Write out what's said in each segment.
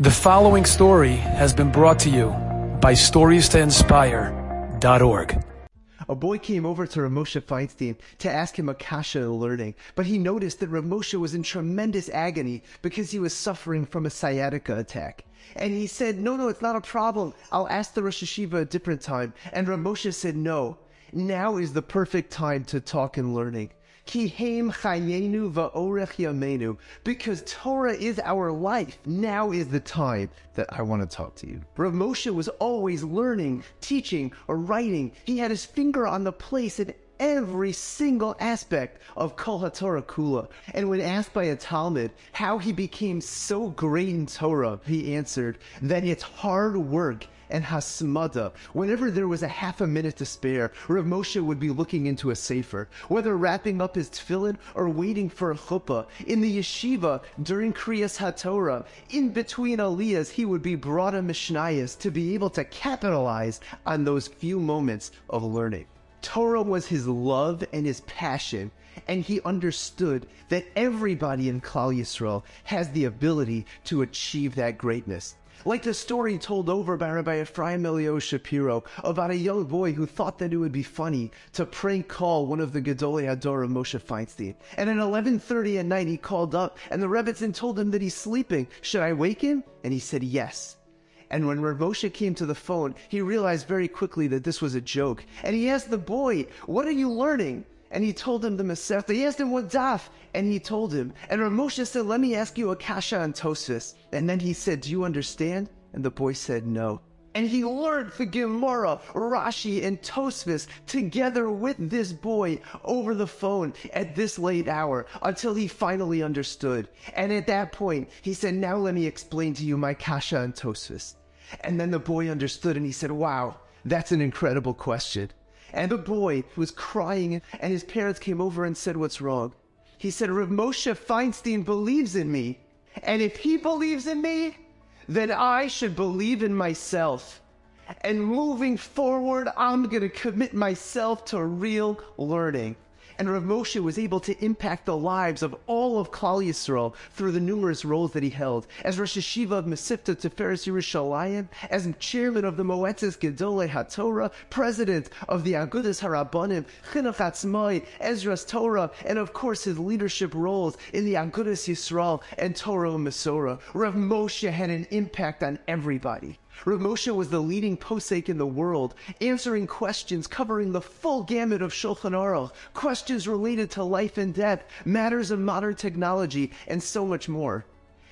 The following story has been brought to you by StoriesToInspire.org. A boy came over to Rav Moshe Feinstein to ask him a kasha learning, but he noticed that Rav Moshe was in tremendous agony because he was suffering from a sciatica attack. And he said, no, no, it's not a problem. I'll ask the Rosh HaYeshiva a different time. And Rav Moshe said, no, now is the perfect time to talk and learning. Because Torah is our life. Now is the time that I want to talk to you. Rav Moshe was always learning, teaching, or writing. He had his finger on the place in every single aspect of Kol HaTorah Kula. And when asked by a talmid how he became so great in Torah, he answered that it's hard work and hasmada. Whenever there was a half a minute to spare, Rav Moshe would be looking into a sefer, whether wrapping up his tefillin or waiting for a chuppah. In the yeshiva, during Kriyas HaTorah, in between aliyahs, he would be brought a mishnayos to be able to capitalize on those few moments of learning. Torah was his love and his passion, and he understood that everybody in Klal Yisrael has the ability to achieve that greatness. Like the story told over by Rabbi Ephraim Elio Shapiro about a young boy who thought that it would be funny to prank call one of the Gedolei Hador of Moshe Feinstein. And at 11.30 at night he called up and the Rebbetzin told him that he's sleeping. Should I wake him? And he said yes. And when Rav Moshe came to the phone, he realized very quickly that this was a joke. And he asked the boy, what are you learning? and he told him the Masechta. He asked him what daf, and he told him. And Rav Moshe said, "Let me ask you a kasha on Tosfos." And then he said, "Do you understand?" And the boy said, "No." And he learned the Gemara, Rashi, and Tosfos together with this boy over the phone at this late hour until he finally understood. And at that point, he said, Now let me explain to you my Kasha and Tosfos. And then the boy understood and he said, Wow, that's an incredible question. And the boy was crying, and his parents came over and said, What's wrong? He said, Rav Moshe Feinstein believes in me. And if he believes in me, then I should believe in myself. And moving forward, I'm going to commit myself to real learning and Rav Moshe was able to impact the lives of all of Klal Yisrael through the numerous roles that he held as Rosh HaYeshiva of Mesivta Tiferes Yerushalayim, as chairman of the Moetzes Gedolei HaTorah, president of the Agudas Harabanim, Chinuch Atzmai, Ezras Torah, and of course his leadership roles in the Agudas Yisrael and Torah Umesorah. Rav Moshe had an impact on everybody. Rav Moshe was the leading posek in the world, answering questions covering the full gamut of Shulchan Aruch, questions related to life and death, matters of modern technology, and so much more.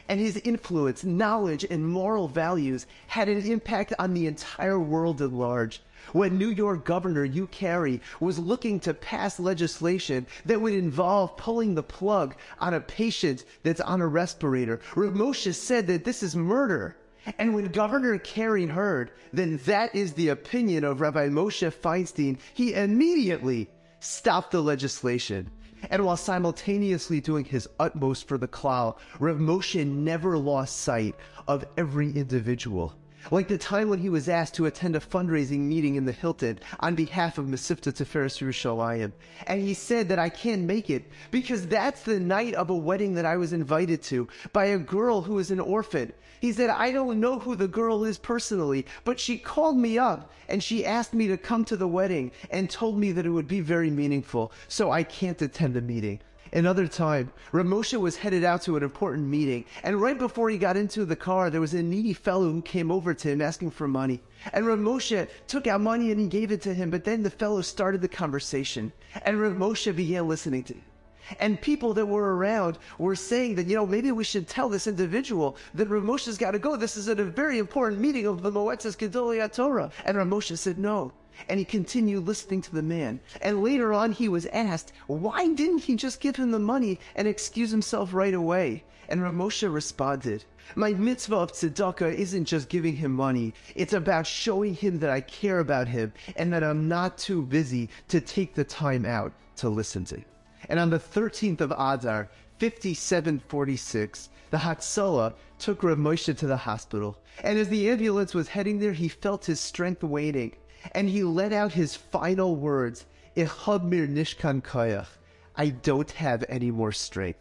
And his influence, knowledge, and moral values had an impact on the entire world at large. When New York Governor Hugh Carey was looking to pass legislation that would involve pulling the plug on a patient that's on a respirator, Rav Moshe said that this is murder. And when Governor Carey heard, then that is the opinion of Rabbi Moshe Feinstein, he immediately stopped the legislation. And while simultaneously doing his utmost for the klal, Rav Moshe never lost sight of every individual. Like the time when he was asked to attend a fundraising meeting in the Hilton on behalf of Mesivta Tiferes Yerushalayim. And he said that I can't make it because that's the night of a wedding that I was invited to by a girl who is an orphan. He said, I don't know who the girl is personally, but she called me up and she asked me to come to the wedding and told me that it would be very meaningful, so I can't attend the meeting. Another time, Rav Moshe was headed out to an important meeting, and right before he got into the car, there was a needy fellow who came over to him asking for money. And Rav Moshe took out money and he gave it to him, but then the fellow started the conversation, and Rav Moshe began listening to him. And people that were around were saying that, you know, maybe we should tell this individual that Rav Moshe's got to go. This is at a very important meeting of the Moetzes Gedolei Torah. And Rav Moshe said, no, and he continued listening to the man. And later on, he was asked, why didn't he just give him the money and excuse himself right away? And Rav Moshe responded, my mitzvah of tzedakah isn't just giving him money. It's about showing him that I care about him and that I'm not too busy to take the time out to listen to. And on the 13th of Adar, 5746, the Hatzalah took Rav Moshe to the hospital. And as the ambulance was heading there, he felt his strength waning and he let out his final words, Ichabmir Nishkan Koyach. I don't have any more strength.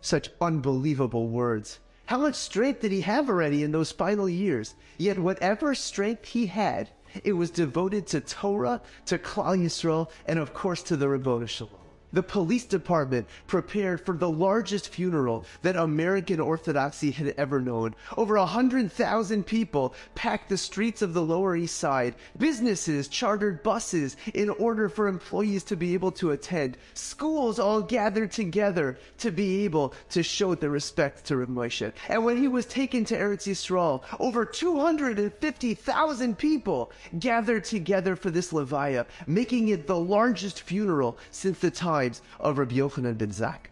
Such unbelievable words. How much strength did he have already in those final years? Yet whatever strength he had, it was devoted to Torah, to Klal Yisrael, and of course to the Shel Olam. The police department prepared for the largest funeral that American Orthodoxy had ever known. Over a hundred thousand people packed the streets of the Lower East Side. Businesses chartered buses in order for employees to be able to attend. Schools all gathered together to be able to show their respect to Rav Moshe. And when he was taken to Eretz Yisrael, over 250,000 people gathered together for this Levaya, making it the largest funeral since the time times of Rabbi Yochanan ben Zakkai.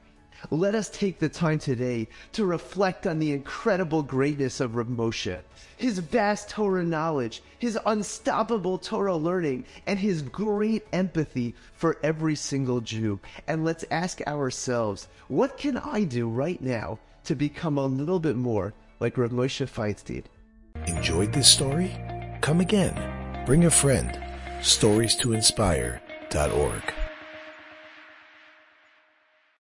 Let us take the time today to reflect on the incredible greatness of Rav Moshe, his vast Torah knowledge, his unstoppable Torah learning, and his great empathy for every single Jew. And let's ask ourselves, what can I do right now to become a little bit more like Rav Moshe Feinstein? Enjoyed this story? Come again. Bring a friend. Stories to inspire.org.